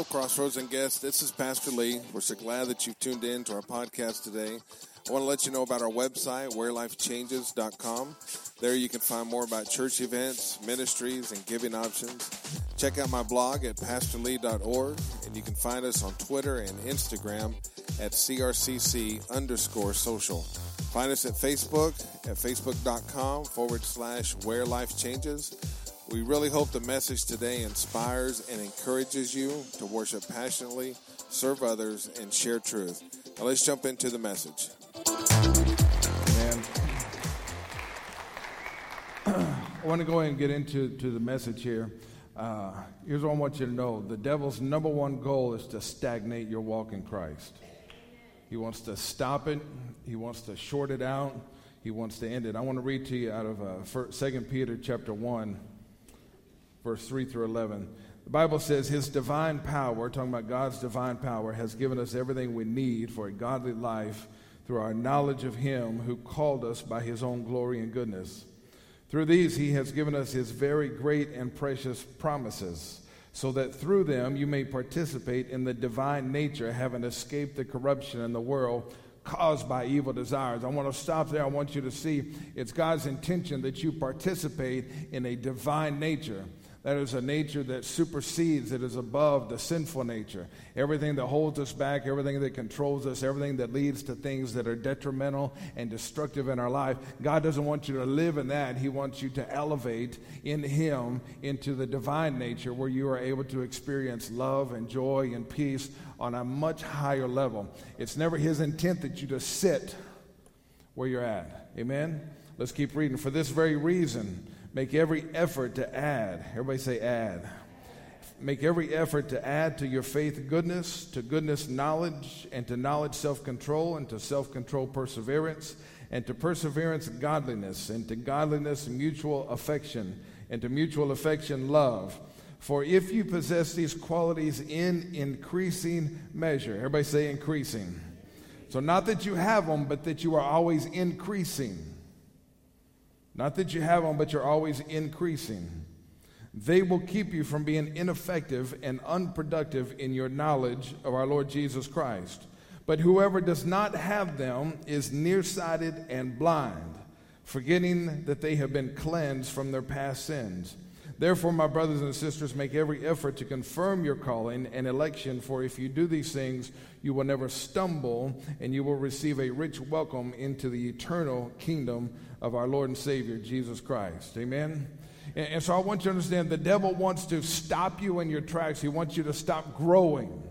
Hello, Crossroads and guests. This is Pastor Lee. We're so glad that you've tuned in to our podcast today. I want to let you know about our website, wherelifechanges.com. There you can find more about church events, ministries, and giving options. Check out my blog at pastorlee.org, and you can find us on Twitter and Instagram at crcc underscore social. Find us at Facebook at facebook.com forward slash where life changes. We really hope the message today inspires and encourages you to worship passionately, serve others, and share truth. Now let's jump into the message. Man, I want to go ahead and get into to the message here. Uh, here's what I want you to know the devil's number one goal is to stagnate your walk in Christ. He wants to stop it, he wants to short it out, he wants to end it. I want to read to you out of uh, 2 Peter chapter 1, verse 3 through 11. The Bible says, His divine power, talking about God's divine power, has given us everything we need for a godly life through our knowledge of Him who called us by His own glory and goodness. Through these, He has given us His very great and precious promises, so that through them you may participate in the divine nature, having escaped the corruption in the world caused by evil desires. I want to stop there. I want you to see it's God's intention that you participate in a divine nature. That is a nature that supersedes, it is above the sinful nature. Everything that holds us back, everything that controls us, everything that leads to things that are detrimental and destructive in our life. God doesn't want you to live in that. He wants you to elevate in Him into the divine nature where you are able to experience love and joy and peace on a much higher level. It's never His intent that you just sit where you're at. Amen? Let's keep reading. For this very reason, Make every effort to add. Everybody say add. Make every effort to add to your faith goodness, to goodness knowledge, and to knowledge self control, and to self control perseverance, and to perseverance godliness, and to godliness mutual affection, and to mutual affection love. For if you possess these qualities in increasing measure, everybody say increasing. So, not that you have them, but that you are always increasing. Not that you have them, but you're always increasing. They will keep you from being ineffective and unproductive in your knowledge of our Lord Jesus Christ. But whoever does not have them is nearsighted and blind, forgetting that they have been cleansed from their past sins. Therefore, my brothers and sisters, make every effort to confirm your calling and election, for if you do these things, you will never stumble, and you will receive a rich welcome into the eternal kingdom of our Lord and Savior, Jesus Christ. Amen? And, and so I want you to understand the devil wants to stop you in your tracks, he wants you to stop growing.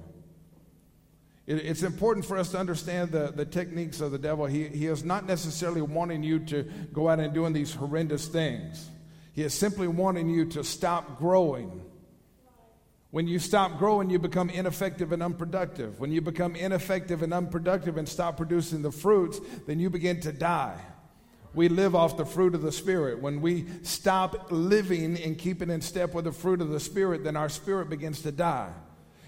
It, it's important for us to understand the, the techniques of the devil. He, he is not necessarily wanting you to go out and doing these horrendous things. He is simply wanting you to stop growing. When you stop growing, you become ineffective and unproductive. When you become ineffective and unproductive and stop producing the fruits, then you begin to die. We live off the fruit of the Spirit. When we stop living and keeping in step with the fruit of the Spirit, then our spirit begins to die.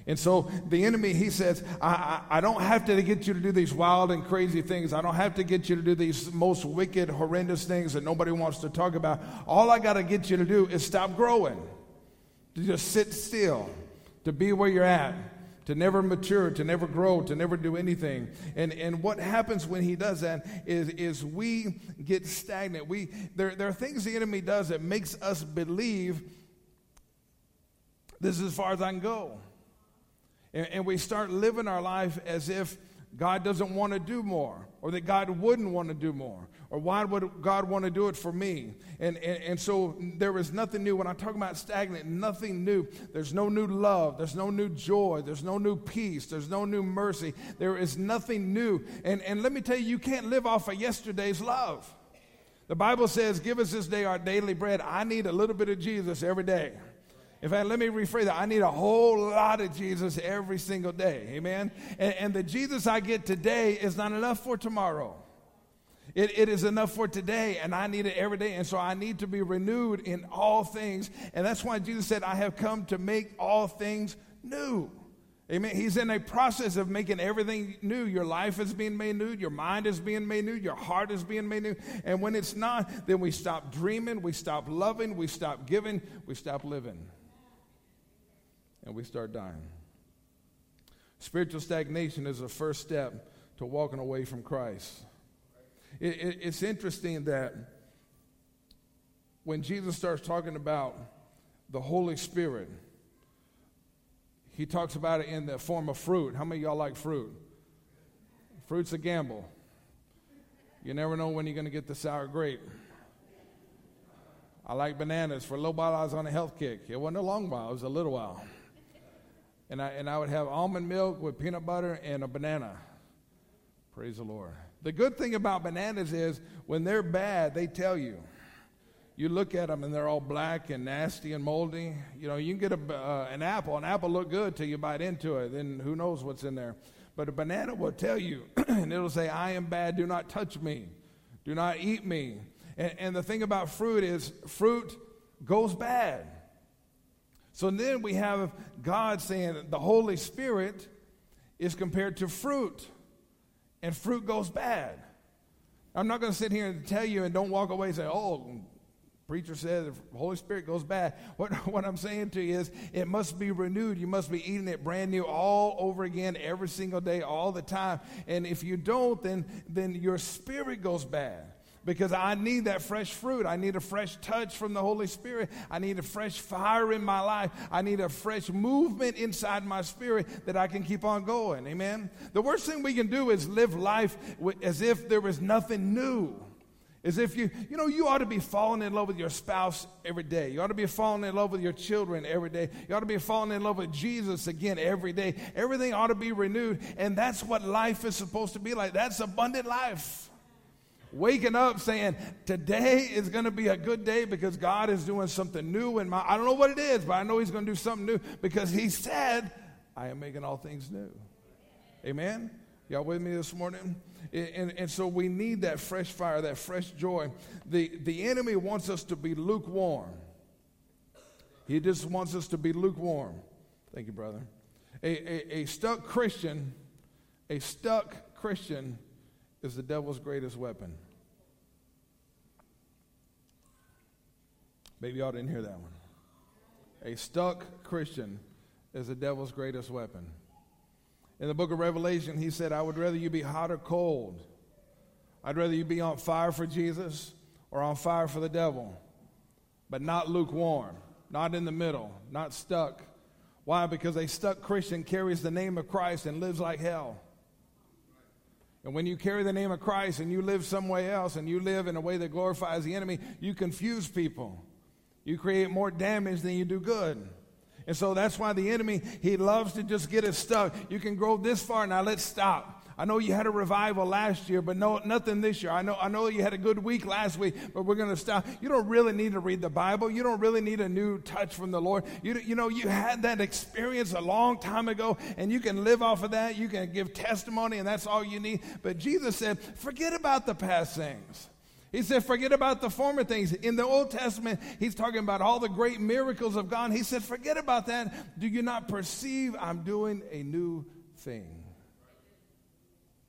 And so the enemy, he says, I, I, I, don't have to get you to do these wild and crazy things. I don't have to get you to do these most wicked, horrendous things that nobody wants to talk about. All I got to get you to do is stop growing, to just sit still, to be where you're at to never mature, to never grow, to never do anything. And, and what happens when he does that is, is we get stagnant. We, there, there are things the enemy does that makes us believe this is as far as I can go. And, and we start living our life as if God doesn't want to do more, or that God wouldn't want to do more, or why would God want to do it for me? And, and, and so there is nothing new. When I talk about stagnant, nothing new. There's no new love, there's no new joy, there's no new peace, there's no new mercy. There is nothing new. And, and let me tell you, you can't live off of yesterday's love. The Bible says, Give us this day our daily bread. I need a little bit of Jesus every day. In fact, let me rephrase that. I need a whole lot of Jesus every single day. Amen. And, and the Jesus I get today is not enough for tomorrow. It, it is enough for today, and I need it every day. And so I need to be renewed in all things. And that's why Jesus said, I have come to make all things new. Amen. He's in a process of making everything new. Your life is being made new. Your mind is being made new. Your heart is being made new. And when it's not, then we stop dreaming, we stop loving, we stop giving, we stop living and we start dying. Spiritual stagnation is the first step to walking away from Christ. It, it, it's interesting that when Jesus starts talking about the Holy Spirit, he talks about it in the form of fruit. How many y'all like fruit? Fruit's a gamble. You never know when you're going to get the sour grape. I like bananas. For a little while, I was on a health kick. It wasn't a long while, it was a little while. And I, and I would have almond milk with peanut butter and a banana. Praise the Lord. The good thing about bananas is when they're bad, they tell you. You look at them and they're all black and nasty and moldy. You know, you can get a, uh, an apple. An apple look good till you bite into it. Then who knows what's in there. But a banana will tell you, and it'll say, I am bad. Do not touch me. Do not eat me. And, and the thing about fruit is, fruit goes bad. So then we have God saying the Holy Spirit is compared to fruit and fruit goes bad. I'm not going to sit here and tell you and don't walk away and say, oh, preacher said the Holy Spirit goes bad. What, what I'm saying to you is it must be renewed. You must be eating it brand new all over again every single day, all the time. And if you don't, then, then your spirit goes bad because I need that fresh fruit. I need a fresh touch from the Holy Spirit. I need a fresh fire in my life. I need a fresh movement inside my spirit that I can keep on going. Amen. The worst thing we can do is live life as if there was nothing new. As if you, you know, you ought to be falling in love with your spouse every day. You ought to be falling in love with your children every day. You ought to be falling in love with Jesus again every day. Everything ought to be renewed. And that's what life is supposed to be like. That's abundant life waking up saying, Today is going to be a good day because God is doing something new in my. I don't know what it is, but I know He's going to do something new because He said, I am making all things new. Amen? Y'all with me this morning? And, and so we need that fresh fire, that fresh joy. The, the enemy wants us to be lukewarm. He just wants us to be lukewarm. Thank you, brother. A, a, a stuck Christian, a stuck Christian is the devil's greatest weapon. Maybe y'all didn't hear that one. A stuck Christian is the devil's greatest weapon. In the book of Revelation, he said, I would rather you be hot or cold. I'd rather you be on fire for Jesus or on fire for the devil, but not lukewarm, not in the middle, not stuck. Why? Because a stuck Christian carries the name of Christ and lives like hell. And when you carry the name of Christ and you live somewhere else and you live in a way that glorifies the enemy, you confuse people. You create more damage than you do good. And so that's why the enemy, he loves to just get us stuck. You can grow this far, now let's stop. I know you had a revival last year, but no, nothing this year. I know, I know you had a good week last week, but we're going to stop. You don't really need to read the Bible. You don't really need a new touch from the Lord. You, you know, you had that experience a long time ago, and you can live off of that. You can give testimony, and that's all you need. But Jesus said, forget about the past things. He said, forget about the former things. In the Old Testament, he's talking about all the great miracles of God. He said, forget about that. Do you not perceive I'm doing a new thing?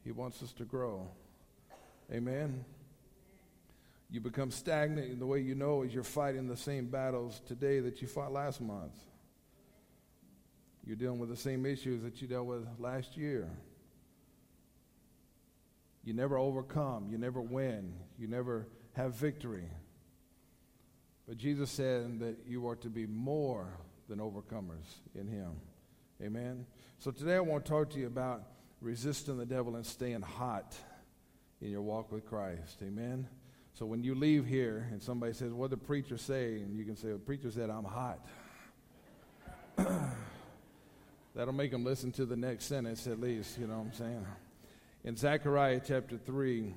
He wants us to grow. Amen. You become stagnant in the way you know is you're fighting the same battles today that you fought last month. You're dealing with the same issues that you dealt with last year. You never overcome, you never win, you never have victory. But Jesus said that you are to be more than overcomers in Him. Amen. So today I want to talk to you about resisting the devil and staying hot in your walk with Christ. Amen. So when you leave here and somebody says, What did the preacher say? And you can say, The preacher said, I'm hot. That'll make them listen to the next sentence at least, you know what I'm saying? In Zechariah chapter 3,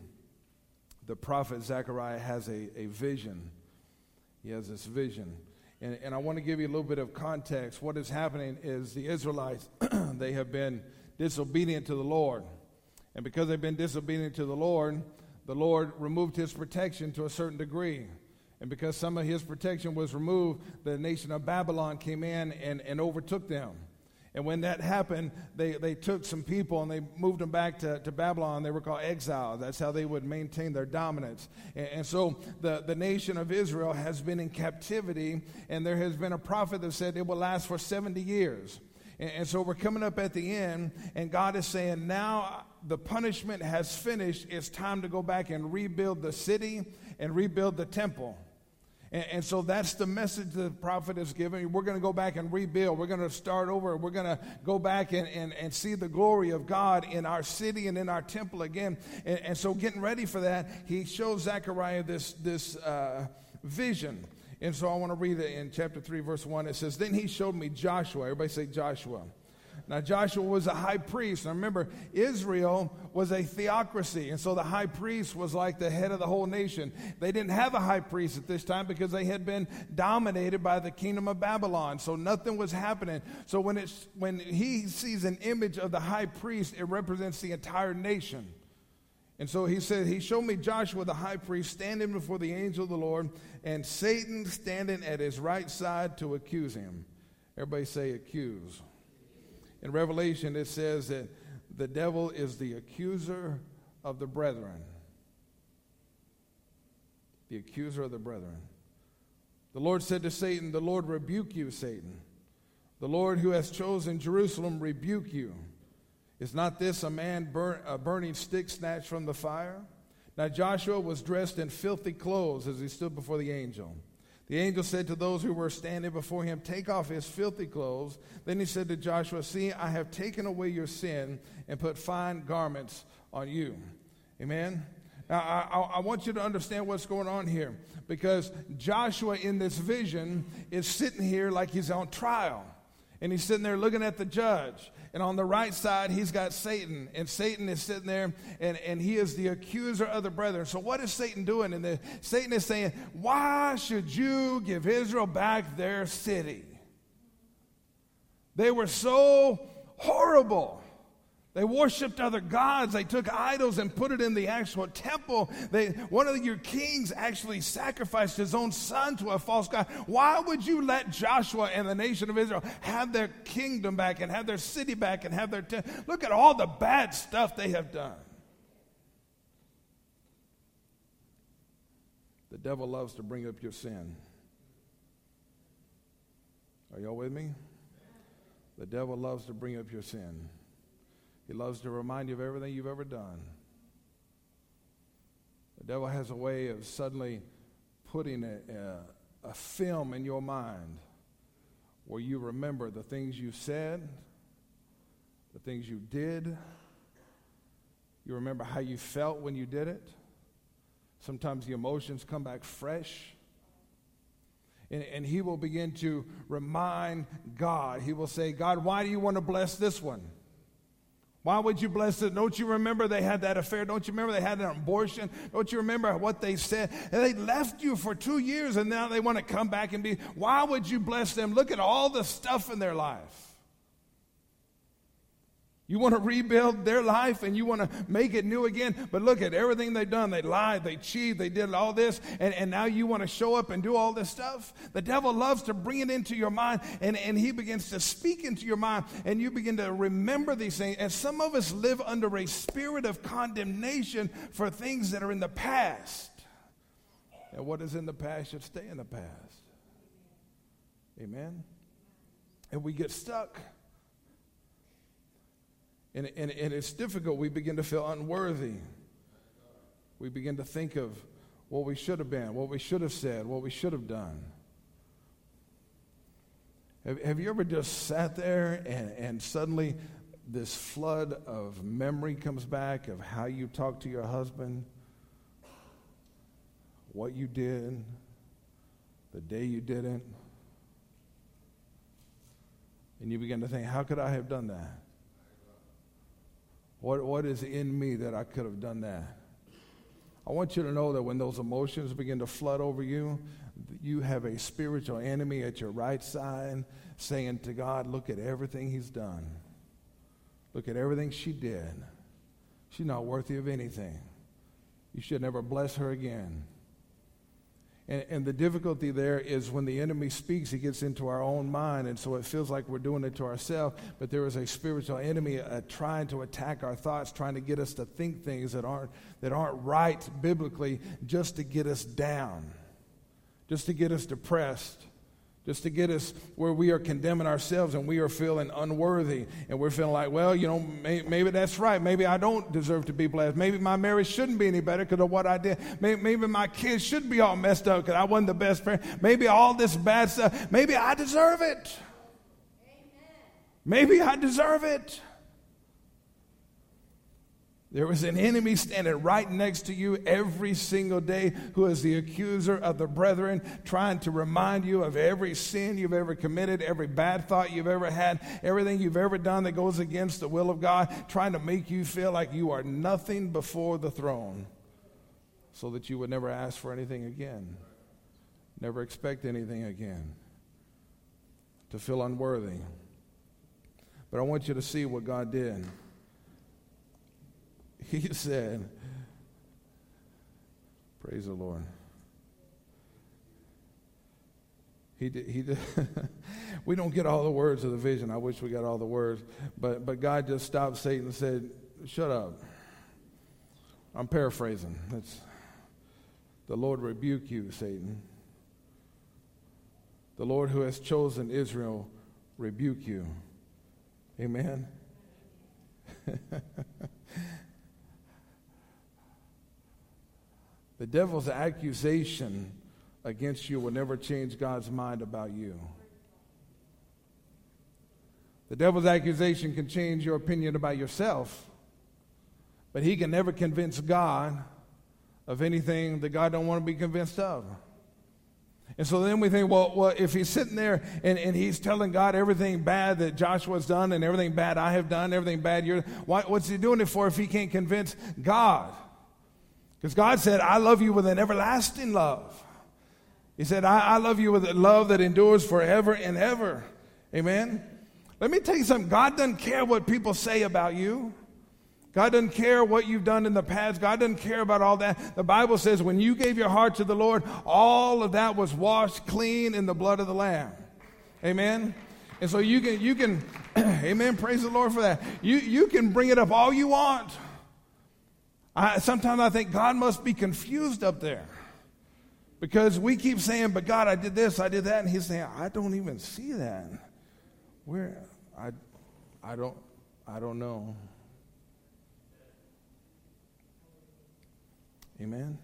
the prophet Zechariah has a, a vision. He has this vision. And, and I want to give you a little bit of context. What is happening is the Israelites, they have been disobedient to the Lord. And because they've been disobedient to the Lord, the Lord removed his protection to a certain degree. And because some of his protection was removed, the nation of Babylon came in and, and overtook them. And when that happened, they, they took some people and they moved them back to, to Babylon. They were called exiles. That's how they would maintain their dominance. And, and, so the, the nation of Israel has been in captivity, and there has been a prophet that said it will last for 70 years. And, and so we're coming up at the end, and God is saying, now the punishment has finished. It's time to go back and rebuild the city and rebuild the temple. And, and, so that's the message the prophet is giving. We're going to go back and rebuild. We're going to start over. We're going to go back and, and, and see the glory of God in our city and in our temple again. And, and so, getting ready for that, he shows Zechariah this, this uh, vision. And so, I want to read it in chapter 3, verse 1. It says, Then he showed me Joshua. Everybody say Joshua. Now, Joshua was a high priest. Now, remember, Israel was a theocracy. And so the high priest was like the head of the whole nation. They didn't have a high priest at this time because they had been dominated by the kingdom of Babylon. So nothing was happening. So when, it's, when he sees an image of the high priest, it represents the entire nation. And so he said, He showed me Joshua the high priest standing before the angel of the Lord, and Satan standing at his right side to accuse him. Everybody say, accuse. In Revelation, it says that the devil is the accuser of the brethren. The accuser of the brethren. The Lord said to Satan, The Lord rebuke you, Satan. The Lord who has chosen Jerusalem rebuke you. Is not this a man burn, a burning stick snatched from the fire? Now Joshua was dressed in filthy clothes as he stood before the angel. The angel said to those who were standing before him, Take off his filthy clothes. Then he said to Joshua, See, I have taken away your sin and put fine garments on you. Amen. Now, I, I, want you to understand what's going on here because Joshua in this vision is sitting here like he's on trial. And he's sitting there looking at the judge. And on the right side, he's got Satan. And Satan is sitting there, and, and he is the accuser of the brethren. So, what is Satan doing? And the, Satan is saying, Why should you give Israel back their city? They were so horrible. They worshiped other gods. They took idols and put it in the actual temple. They, one of your kings actually sacrificed his own son to a false god. Why would you let Joshua and the nation of Israel have their kingdom back and have their city back and have their temple? Look at all the bad stuff they have done. The devil loves to bring up your sin. Are y'all with me? The devil loves to bring up your sin. He loves to remind you of everything you've ever done. The devil has a way of suddenly putting a, a, a film in your mind where you remember the things you said, the things you did. You remember how you felt when you did it. Sometimes the emotions come back fresh. And, and, he will begin to remind God. He will say, God, why do you want to bless this one? Why would you bless it? Don't you remember they had that affair? Don't you remember they had an abortion? Don't you remember what they said? And they left you for two years and now they want to come back and be. Why would you bless them? Look at all the stuff in their life. You want to rebuild their life and you want to make it new again. But look at everything they've done. They lied, they cheated, they did all this, and, and now you want to show up and do all this stuff. The devil loves to bring it into your mind, and, and he begins to speak into your mind, and you begin to remember these things. And some of us live under a spirit of condemnation for things that are in the past. And what is in the past should stay in the past. Amen? And we get stuck. And, and, and it's difficult. We begin to feel unworthy. We begin to think of what we should have been, what we should have said, what we should have done. Have, have you ever just sat there and, and suddenly this flood of memory comes back of how you talked to your husband, what you did, the day you didn't? And you begin to think, how could I have done that? What, what is in me that I could have done that? I want you to know that when those emotions begin to flood over you, you have a spiritual enemy at your right side saying to God, Look at everything he's done. Look at everything she did. She's not worthy of anything. You should never bless her again. And, and, the difficulty there is when the enemy speaks, he gets into our own mind, and so it feels like we're doing it to ourselves. But there is a spiritual enemy uh, trying to attack our thoughts, trying to get us to think things that aren't that aren't right biblically, just to get us down, just to get us depressed, just to get us where we are condemning ourselves and we are feeling unworthy and we're feeling like, well, you know, may, maybe that's right. Maybe I don't deserve to be blessed. Maybe my marriage shouldn't be any better because of what I did. Maybe, maybe my kids should be all messed up because I wasn't the best parent. Maybe all this bad stuff. Maybe I deserve it. Amen. Maybe I deserve it. There was an enemy standing right next to you every single day who is the accuser of the brethren, trying to remind you of every sin you've ever committed, every bad thought you've ever had, everything you've ever done that goes against the will of God, trying to make you feel like you are nothing before the throne so that you would never ask for anything again, never expect anything again, to feel unworthy. But I want you to see what God did. He said, Praise the Lord. He did, he did. we don't get all the words of the vision. I wish we got all the words. But, but God just stopped Satan and said, Shut up. I'm paraphrasing. It's, the Lord rebuke you, Satan. The Lord who has chosen Israel rebuke you. Amen. The devil's accusation against you will never change God's mind about you. The devil's accusation can change your opinion about yourself, but he can never convince God of anything that God don't want to be convinced of. And so then we think, well, well if he's sitting there and, and he's telling God everything bad that Joshua's done and everything bad I have done, everything bad you're, why, what's he doing it for if he can't convince God? Because God said, I love you with an everlasting love. He said, I, I love you with a love that endures forever and ever. Amen. Let me tell you something. God doesn't care what people say about you. God doesn't care what you've done in the past. God doesn't care about all that. The Bible says when you gave your heart to the Lord, all of that was washed clean in the blood of the Lamb. Amen. And so you can, you can, amen, praise the Lord for that. You, you can bring it up all you want. I, sometimes I think God must be confused up there because we keep saying, "But God, I did this, I did that," and He's saying, "I don't even see that." Where I, I don't, I don't know. Amen.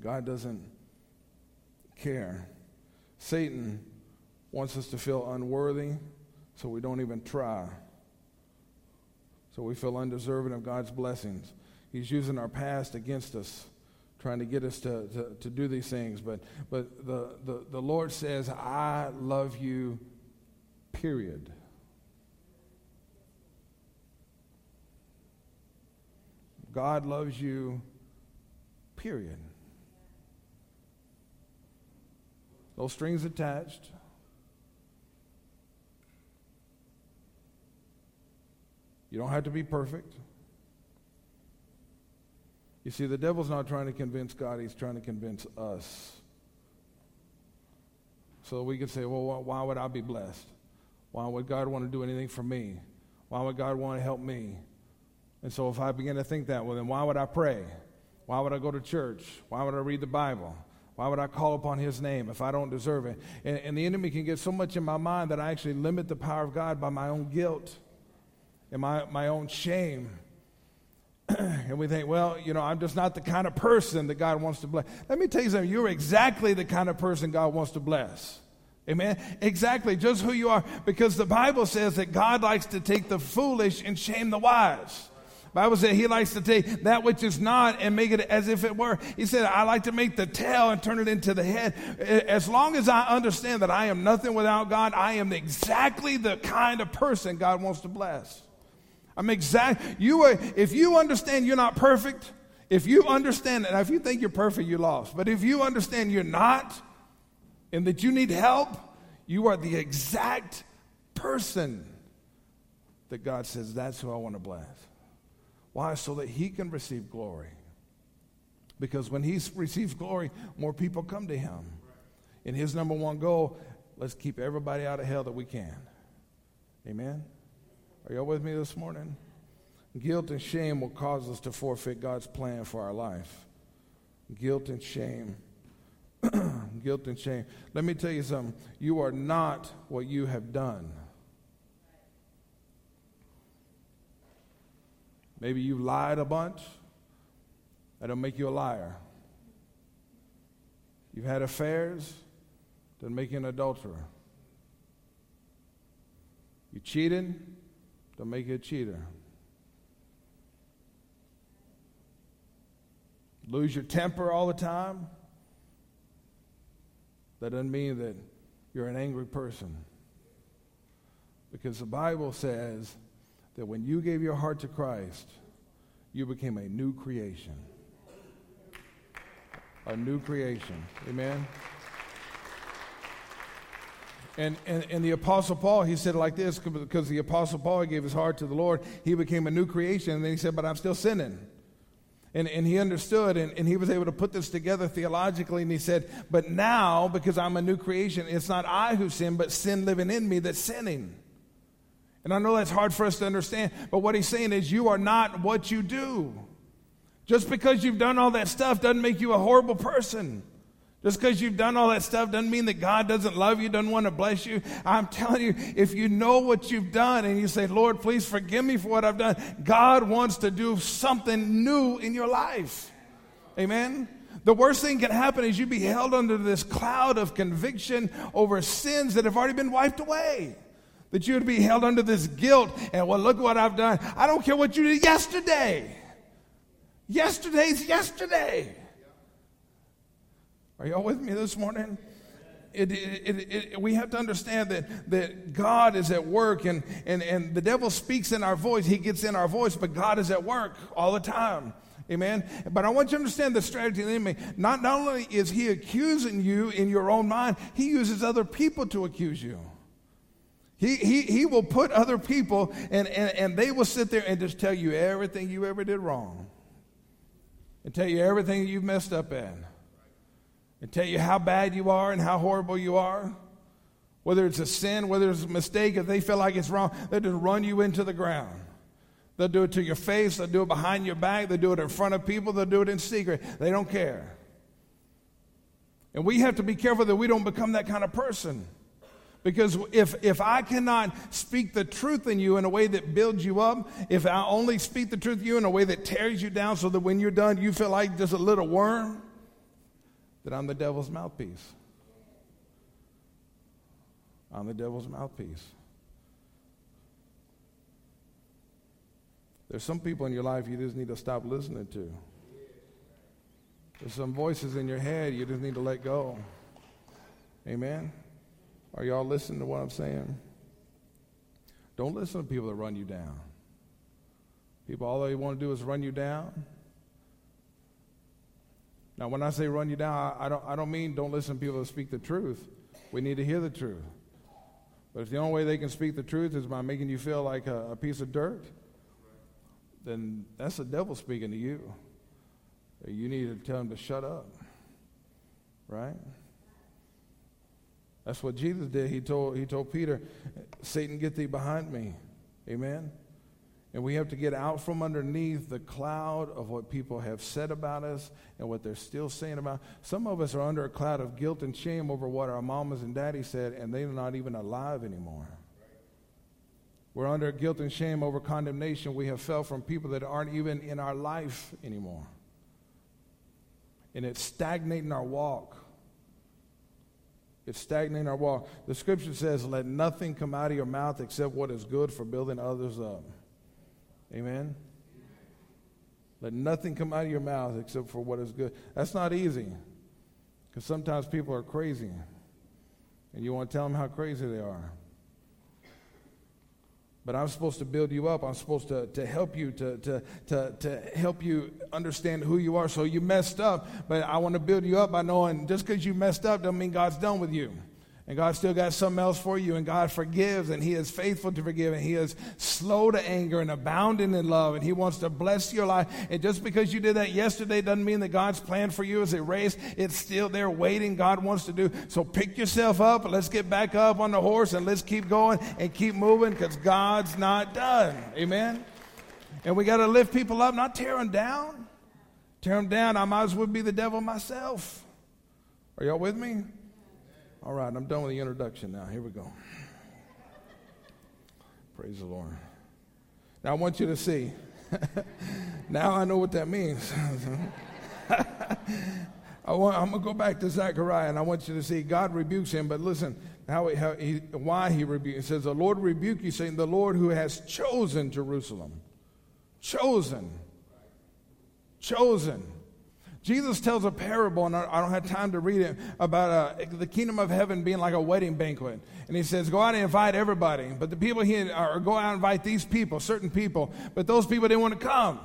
God doesn't care. Satan wants us to feel unworthy, so we don't even try. So we feel undeserving of God's blessings. He's using our past against us, trying to get us to, to, to do these things. But, but the, the, the Lord says, I love you, period. God loves you, period. No strings attached. You don't have to be perfect. You see, the devil's not trying to convince God, he's trying to convince us. So we could say, well, why would I be blessed? Why would God want to do anything for me? Why would God want to help me? And so if I begin to think that, well, then why would I pray? Why would I go to church? Why would I read the Bible? Why would I call upon his name if I don't deserve it? And, and the enemy can get so much in my mind that I actually limit the power of God by my own guilt and my, my own shame. and we think, well, you know, I'm just not the kind of person that God wants to bless. Let me tell you something. You're exactly the kind of person God wants to bless. Amen. Exactly, just who you are. Because the Bible says that God likes to take the foolish and shame the wise. Bible says he likes to take that which is not and make it as if it were. He said, I like to make the tail and turn it into the head. As long as I understand that I am nothing without God, I am exactly the kind of person God wants to bless. I'm exact. You are, if you understand you're not perfect, if you understand that, if you think you're perfect, you're lost. But if you understand you're not and that you need help, you are the exact person that God says, that's who I want to bless. Why? So that He can receive glory. Because when He receives glory, more people come to Him. And His number one goal, let's keep everybody out of hell that we can. Amen. Are y'all with me this morning? Guilt and shame will cause us to forfeit God's plan for our life. Guilt and shame. guilt and shame. Let me tell you something. You are not what you have done. Maybe you lied a bunch. That don't make you a liar. You've had affairs. Doesn't make you an adulterer. You cheated. Don't make you a cheater. Lose your temper all the time. That doesn't mean that you're an angry person. Because the Bible says that when you gave your heart to Christ, you became a new creation. A new creation. Amen. And, and, and the Apostle Paul, he said like this because the Apostle Paul gave his heart to the Lord. He became a new creation. And then he said, But I'm still sinning. And, and he understood and, and he was able to put this together theologically. And he said, But now, because I'm a new creation, it's not I who sin, but sin living in me that's sinning. And I know that's hard for us to understand, but what he's saying is, you are not what you do. Just because you've done all that stuff doesn't make you a horrible person. Just because you've done all that stuff doesn't mean that God doesn't love you, doesn't want to bless you. I'm telling you, if you know what you've done and you say, Lord, please forgive me for what I've done, God wants to do something new in your life. Amen? The worst thing can happen is you be held under this cloud of conviction over sins that have already been wiped away. That you would be held under this guilt and, well, look what I've done. I don't care what you did yesterday. Yesterday's yesterday. Are y'all with me this morning? It, it, it, we have to understand that, that God is at work and, and, and the devil speaks in our voice. He gets in our voice, but God is at work all the time. Amen. But I want you to understand the strategy of the enemy. Not, not only is he accusing you in your own mind, he uses other people to accuse you. He, he, he will put other people and, and, and they will sit there and just tell you everything you ever did wrong and tell you everything you've messed up at and tell you how bad you are and how horrible you are. Whether it's a sin, whether it's a mistake, if they feel like it's wrong, they'll just run you into the ground. They'll do it to your face, they'll do it behind your back, they'll do it in front of people, they'll do it in secret. They don't care. And we have to be careful that we don't become that kind of person. Because if, if I cannot speak the truth in you in a way that builds you up, if I only speak the truth to you in a way that tears you down so that when you're done you feel like just a little worm, that I'm the devil's mouthpiece. I'm the devil's mouthpiece. There's some people in your life you just need to stop listening to. There's some voices in your head you just need to let go. Amen? Are y'all listening to what I'm saying? Don't listen to people that run you down. People, all they want to do is run you down. Now, when I say run you down, I, don't, I don't mean don't listen to people that speak the truth. We need to hear the truth. But if the only way they can speak the truth is by making you feel like a, a piece of dirt, then that's the devil speaking to you. You need to tell him to shut up. Right? That's what Jesus did. He told, he told Peter, Satan, get thee behind me. Amen? And we have to get out from underneath the cloud of what people have said about us and what they're still saying about. Some of us are under a cloud of guilt and shame over what our mamas and daddies said, and they're not even alive anymore. We're under guilt and shame over condemnation we have felt from people that aren't even in our life anymore. And it's stagnating our walk. It's stagnating our walk. The scripture says, Let nothing come out of your mouth except what is good for building others up. Amen? Let nothing come out of your mouth except for what is good. That's not easy because sometimes people are crazy and you want to tell them how crazy they are. But I'm supposed to build you up. I'm supposed to, to help you, to, to, to, to help you understand who you are. So you messed up, but I want to build you up by knowing just because you messed up doesn't mean God's done with you. And God still got something else for you, and God forgives, and He is faithful to forgive, and He is slow to anger and abounding in love, and He wants to bless your life. And just because you did that yesterday doesn't mean that God's plan for you is erased. It's still there waiting. God wants to do. So pick yourself up, let's get back up on the horse, and let's keep going and keep moving because God's not done. Amen? And we got to lift people up, not tear them down. Tear them down, I might as well be the devil myself. Are y'all with me? All right, I'm done with the introduction now. Here we go. Praise the Lord. Now I want you to see. now I know what that means. I want, I'm going to go back to Zechariah and I want you to see God rebukes him, but listen how, he, how he, why he rebukes. It says, The Lord rebuke you, Satan, The Lord who has chosen Jerusalem. Chosen. Chosen. Jesus tells a parable, and I don't have time to read it, about uh, the kingdom of heaven being like a wedding banquet. And he says, Go out and invite everybody. But the people here are go out and invite these people, certain people. But those people didn't want to come.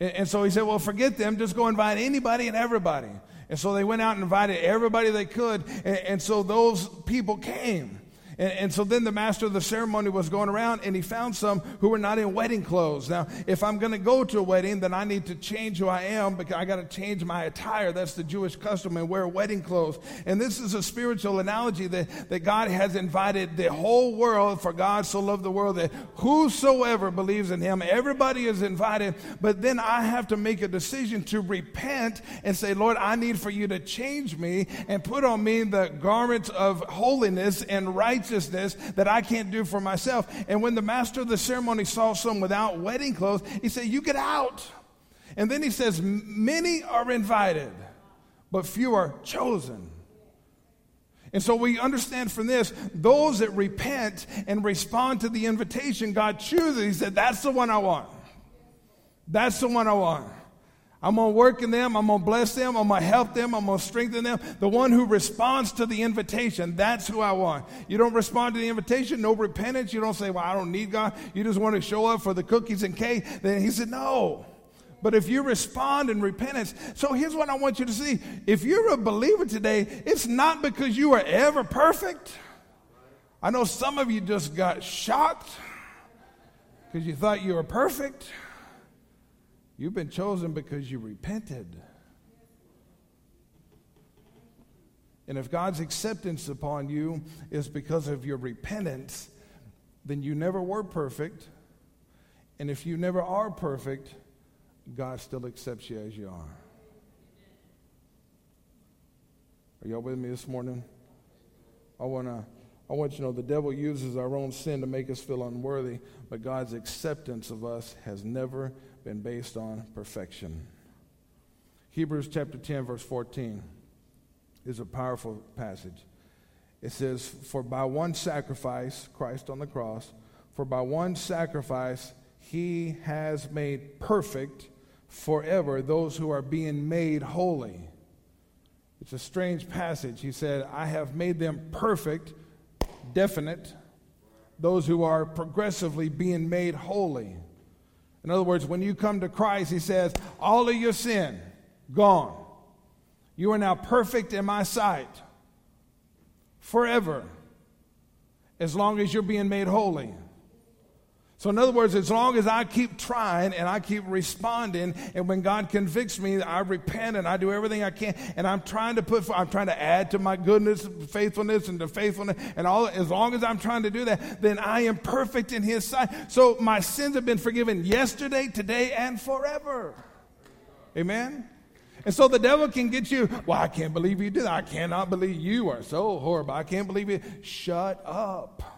And, and so he said, Well, forget them. Just go invite anybody and everybody. And so they went out and invited everybody they could. And, and so those people came. And, and, so then the master of the ceremony was going around and he found some who were not in wedding clothes. Now, if I'm going to go to a wedding, then I need to change who I am because I got to change my attire. That's the Jewish custom and wear wedding clothes. And this is a spiritual analogy that, that God has invited the whole world, for God so loved the world that whosoever believes in him, everybody is invited. But then I have to make a decision to repent and say, Lord, I need for you to change me and put on me the garments of holiness and righteousness righteousness that I can't do for myself. And when the master of the ceremony saw some without wedding clothes, he said, You get out. And then he says, Many are invited, but few are chosen. And so we understand from this, those that repent and respond to the invitation God chooses, he said, That's the one I want. That's the one I want. I'm going to work in them. I'm going to bless them. I'm going to help them. I'm going to strengthen them. The one who responds to the invitation, that's who I want. You don't respond to the invitation, no repentance. You don't say, Well, I don't need God. You just want to show up for the cookies and cake. Then he said, No. But if you respond in repentance, so here's what I want you to see. If you're a believer today, it's not because you are ever perfect. I know some of you just got shocked because you thought you were perfect. You've been chosen because you repented. And if God's acceptance upon you is because of your repentance, then you never were perfect. And if you never are perfect, God still accepts you as you are. Are y'all with me this morning? I want to I want you to know the devil uses our own sin to make us feel unworthy, but God's acceptance of us has never been based on perfection. Hebrews chapter 10, verse 14 is a powerful passage. It says, For by one sacrifice, Christ on the cross, for by one sacrifice he has made perfect forever those who are being made holy. It's a strange passage. He said, I have made them perfect, definite, those who are progressively being made holy. In other words, when you come to Christ, he says, All of your sin, gone. You are now perfect in my sight forever, as long as you're being made holy. So, in other words, as long as I keep trying and I keep responding, and when God convicts me, I repent and I do everything I can, and I'm trying to put, I'm trying to add to my goodness, faithfulness, and to faithfulness, and all. As long as I'm trying to do that, then I am perfect in His sight. So my sins have been forgiven yesterday, today, and forever. Amen. And so the devil can get you, well, I can't believe you did. I cannot believe you are so horrible. I can't believe you. Shut up.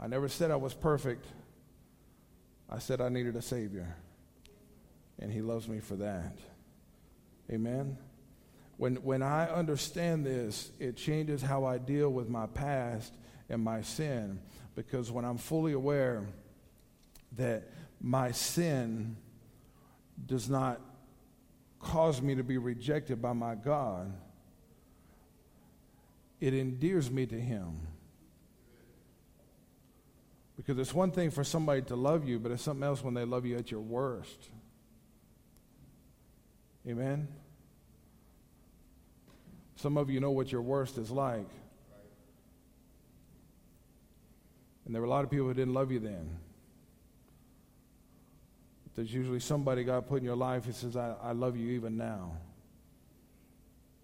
I never said I was perfect. I said I needed a Savior. And He loves me for that. Amen. When, when I understand this, it changes how I deal with my past and my sin. Because when I'm fully aware that my sin does not cause me to be rejected by my God, it endears me to Him. Because it's one thing for somebody to love you, but it's something else when they love you at your worst. Amen? Some of you know what your worst is like. And there were a lot of people who didn't love you then. But there's usually somebody God put in your life who says, I, I love you even now.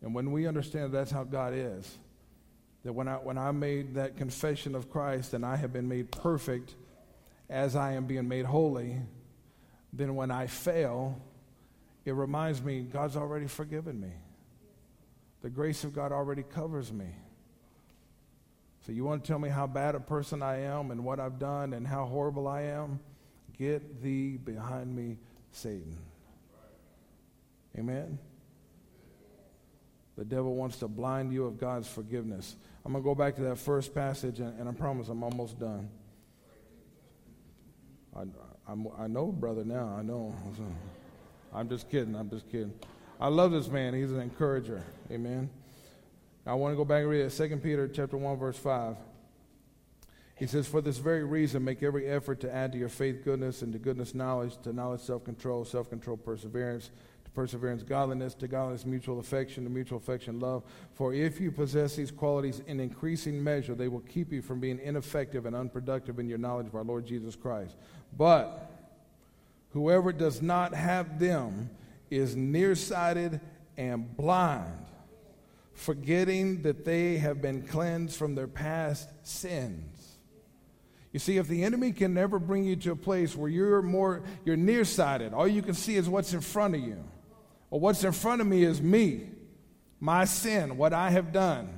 And when we understand that's how God is, that when I, when I made that confession of Christ and I have been made perfect as I am being made holy, then when I fail it reminds me God's already forgiven me. The grace of God already covers me. So, you want to tell me how bad a person I am and what I've done and how horrible I am? Get thee behind me, Satan. Amen? The devil wants to blind you of God's forgiveness. I'm going to go back to that first passage, and, and I promise I'm almost done. I, I'm, I know, brother, now. I know. I'm just kidding. I'm just kidding. I love this man. He's an encourager. Amen. I want to go back and read it. 2 Peter chapter 1, verse 5. He says, For this very reason, make every effort to add to your faith goodness, and to goodness knowledge, to knowledge self control, self control perseverance, perseverance godliness, to godliness mutual affection, to mutual affection love. For if you possess these qualities in increasing measure, they will keep you from being ineffective and unproductive in your knowledge of our Lord Jesus Christ. But whoever does not have them is nearsighted and blind, forgetting that they have been cleansed from their past sins. You see, if the enemy can never bring you to a place where you're more, you're nearsighted, all you can see is what's in front of you. Well, what's in front of me is me, my sin, what I have done.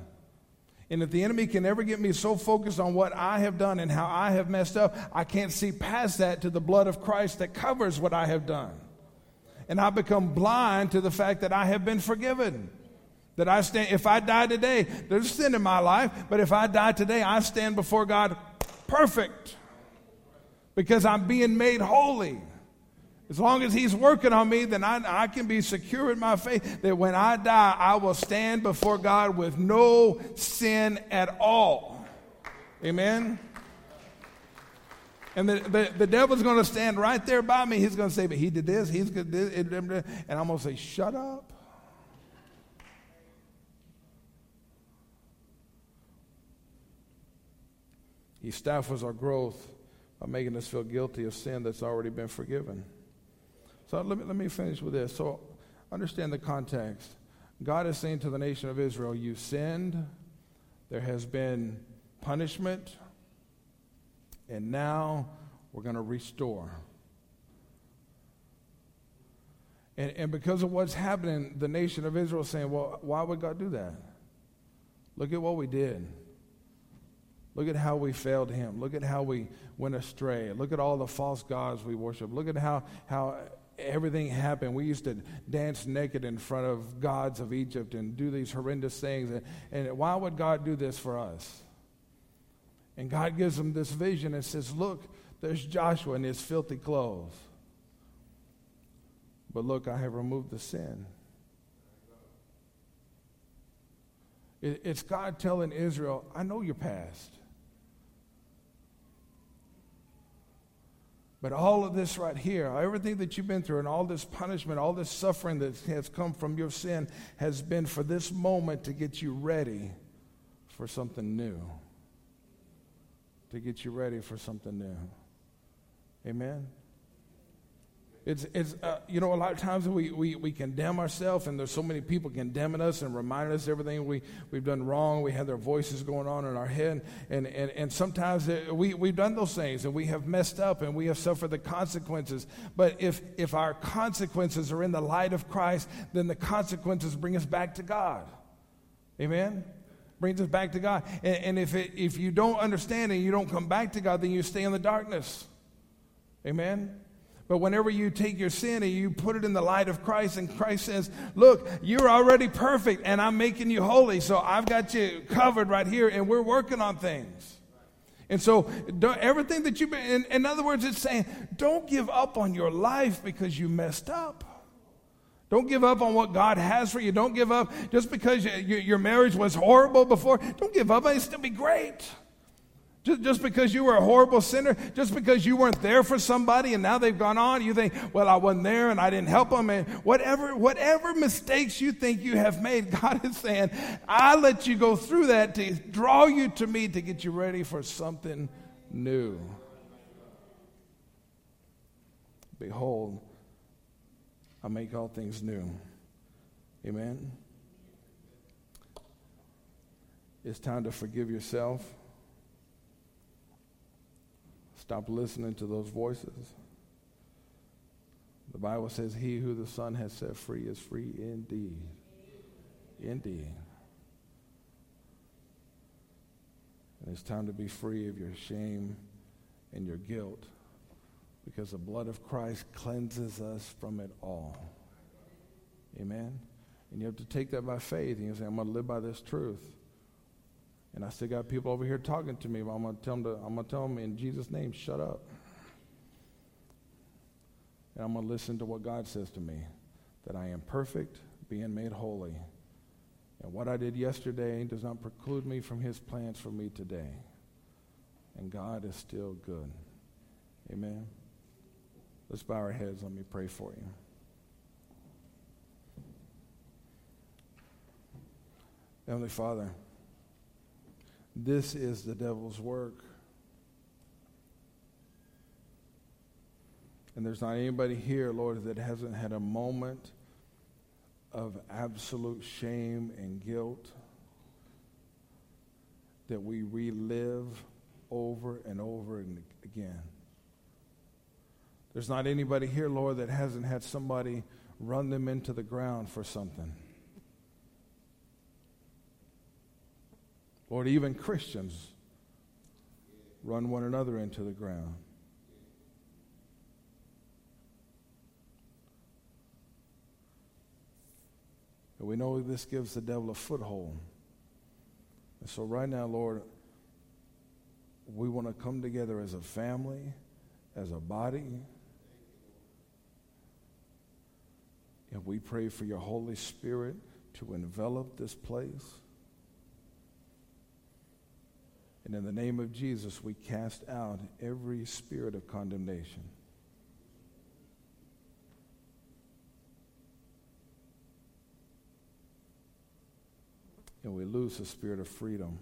And if the enemy can ever get me so focused on what I have done and how I have messed up, I can't see past that to the blood of Christ that covers what I have done. And I become blind to the fact that I have been forgiven. That I stand, if I die today, there's sin in my life, but if I die today, I stand before God perfect because I'm being made holy. As long as He's working on me, then I, I can be secure in my faith that when I die, I will stand before God with no sin at all. Amen? And the, the, the devil's going to stand right there by me. He's going to say, But he did this, he's going to And I'm going to say, Shut up. He stifles our growth by making us feel guilty of sin that's already been forgiven. So let me, let me finish with this. So understand the context. God is saying to the nation of Israel, You sinned, there has been punishment, and now we're going to restore. And, and because of what's happening, the nation of Israel is saying, Well, why would God do that? Look at what we did. Look at how we failed him. Look at how we went astray. Look at all the false gods we worship. Look at how, how everything happened. We used to dance naked in front of gods of Egypt and do these horrendous things. And, and why would God do this for us? And God gives them this vision and says, Look, there's Joshua in his filthy clothes. But look, I have removed the sin. It's God telling Israel, I know your past. But all of this right here, everything that you've been through, and all this punishment, all this suffering that has come from your sin, has been for this moment to get you ready for something new. To get you ready for something new. Amen? It's, it's uh, you know, a lot of times we, we, we condemn ourselves, and there's so many people condemning us and reminding us everything we, we've done wrong. We have their voices going on in our head. And, and, and sometimes we, we've done those things, and we have messed up, and we have suffered the consequences. But if, if our consequences are in the light of Christ, then the consequences bring us back to God. Amen? Brings us back to God. And, and if, it, if you don't understand and you don't come back to God, then you stay in the darkness. Amen? But whenever you take your sin and you put it in the light of Christ, and Christ says, Look, you're already perfect, and I'm making you holy. So I've got you covered right here, and we're working on things. And so, everything that you've been, in, in other words, it's saying, don't give up on your life because you messed up. Don't give up on what God has for you. Don't give up just because you, you, your marriage was horrible before. Don't give up. It'll still be great. Just, because you were a horrible sinner, just because you weren't there for somebody and now they've gone on, you think, well, I wasn't there and I didn't help them. And whatever, whatever mistakes you think you have made, God is saying, I let you go through that to draw you to me to get you ready for something new. Behold, I make all things new. Amen. It's time to forgive yourself. Stop listening to those voices, The Bible says, He who the Son has set free is free indeed. Indeed. And it's time to be free of your shame and your guilt because the blood of Christ cleanses us from it all. Amen? And you have to take that by faith. And you say, I'm going to live by this truth. And I still got people over here talking to me, but I'm to tell them, to, I'm to tell them in Jesus' name, shut up. And I'm to listen to what God says to me that I am perfect, being made holy. And what I did yesterday does not preclude me from his plans for me today. And God is still good. Amen. Let's bow our heads. Let me pray for you. Heavenly Father, this is the devil's work. And there's not anybody here, Lord, that hasn't had a moment of absolute shame and guilt that we relive over and over and again. There's not anybody here, Lord, that hasn't had somebody run them into the ground for something. Lord, even Christians run one another into the ground. And we know this gives the devil a foothold. And so, right now, Lord, we want to come together as a family, as a body. And we pray for your Holy Spirit to envelop this place. And in the name of Jesus, we cast out every spirit of condemnation. And we lose the spirit of freedom.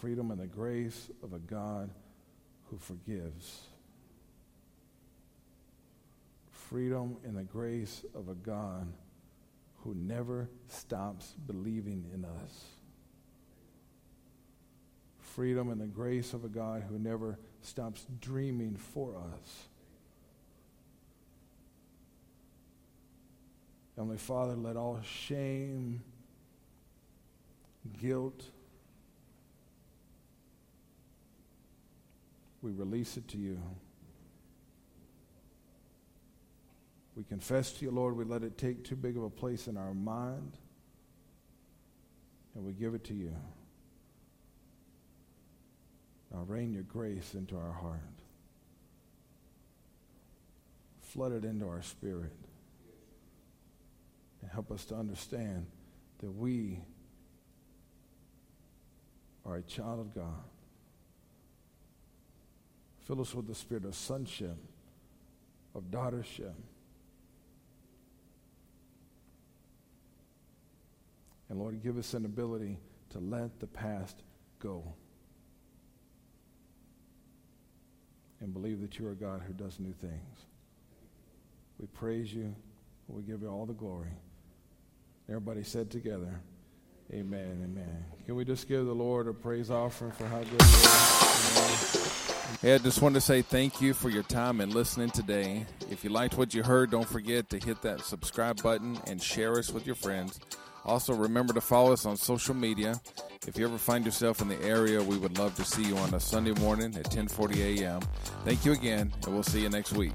Freedom and the grace of a God who forgives. Freedom and the grace of a God who never stops believing in us freedom and the grace of a God who never stops dreaming for us. Heavenly Father, let all shame, guilt, we release it to you. We confess to you, Lord, we let it take too big of a place in our mind, and we give it to you. Rain your grace into our heart. Flood it into our spirit. And help us to understand that we are a child of God. Fill us with the spirit of sonship, of daughtership. And Lord, give us an ability to let the past go. And believe that you are God who does new things. We praise you. We give you all the glory. Everybody said together, Amen, amen. Can we just give the Lord a praise offering for how good? Hey, I just wanted to say thank you for your time and listening today. If you liked what you heard, don't forget to hit that subscribe button and share us with your friends. Also, remember to follow us on social media. If you ever find yourself in the area, we would love to see you on a Sunday morning at 10:40 a.m. Thank you again, and we'll see you next week.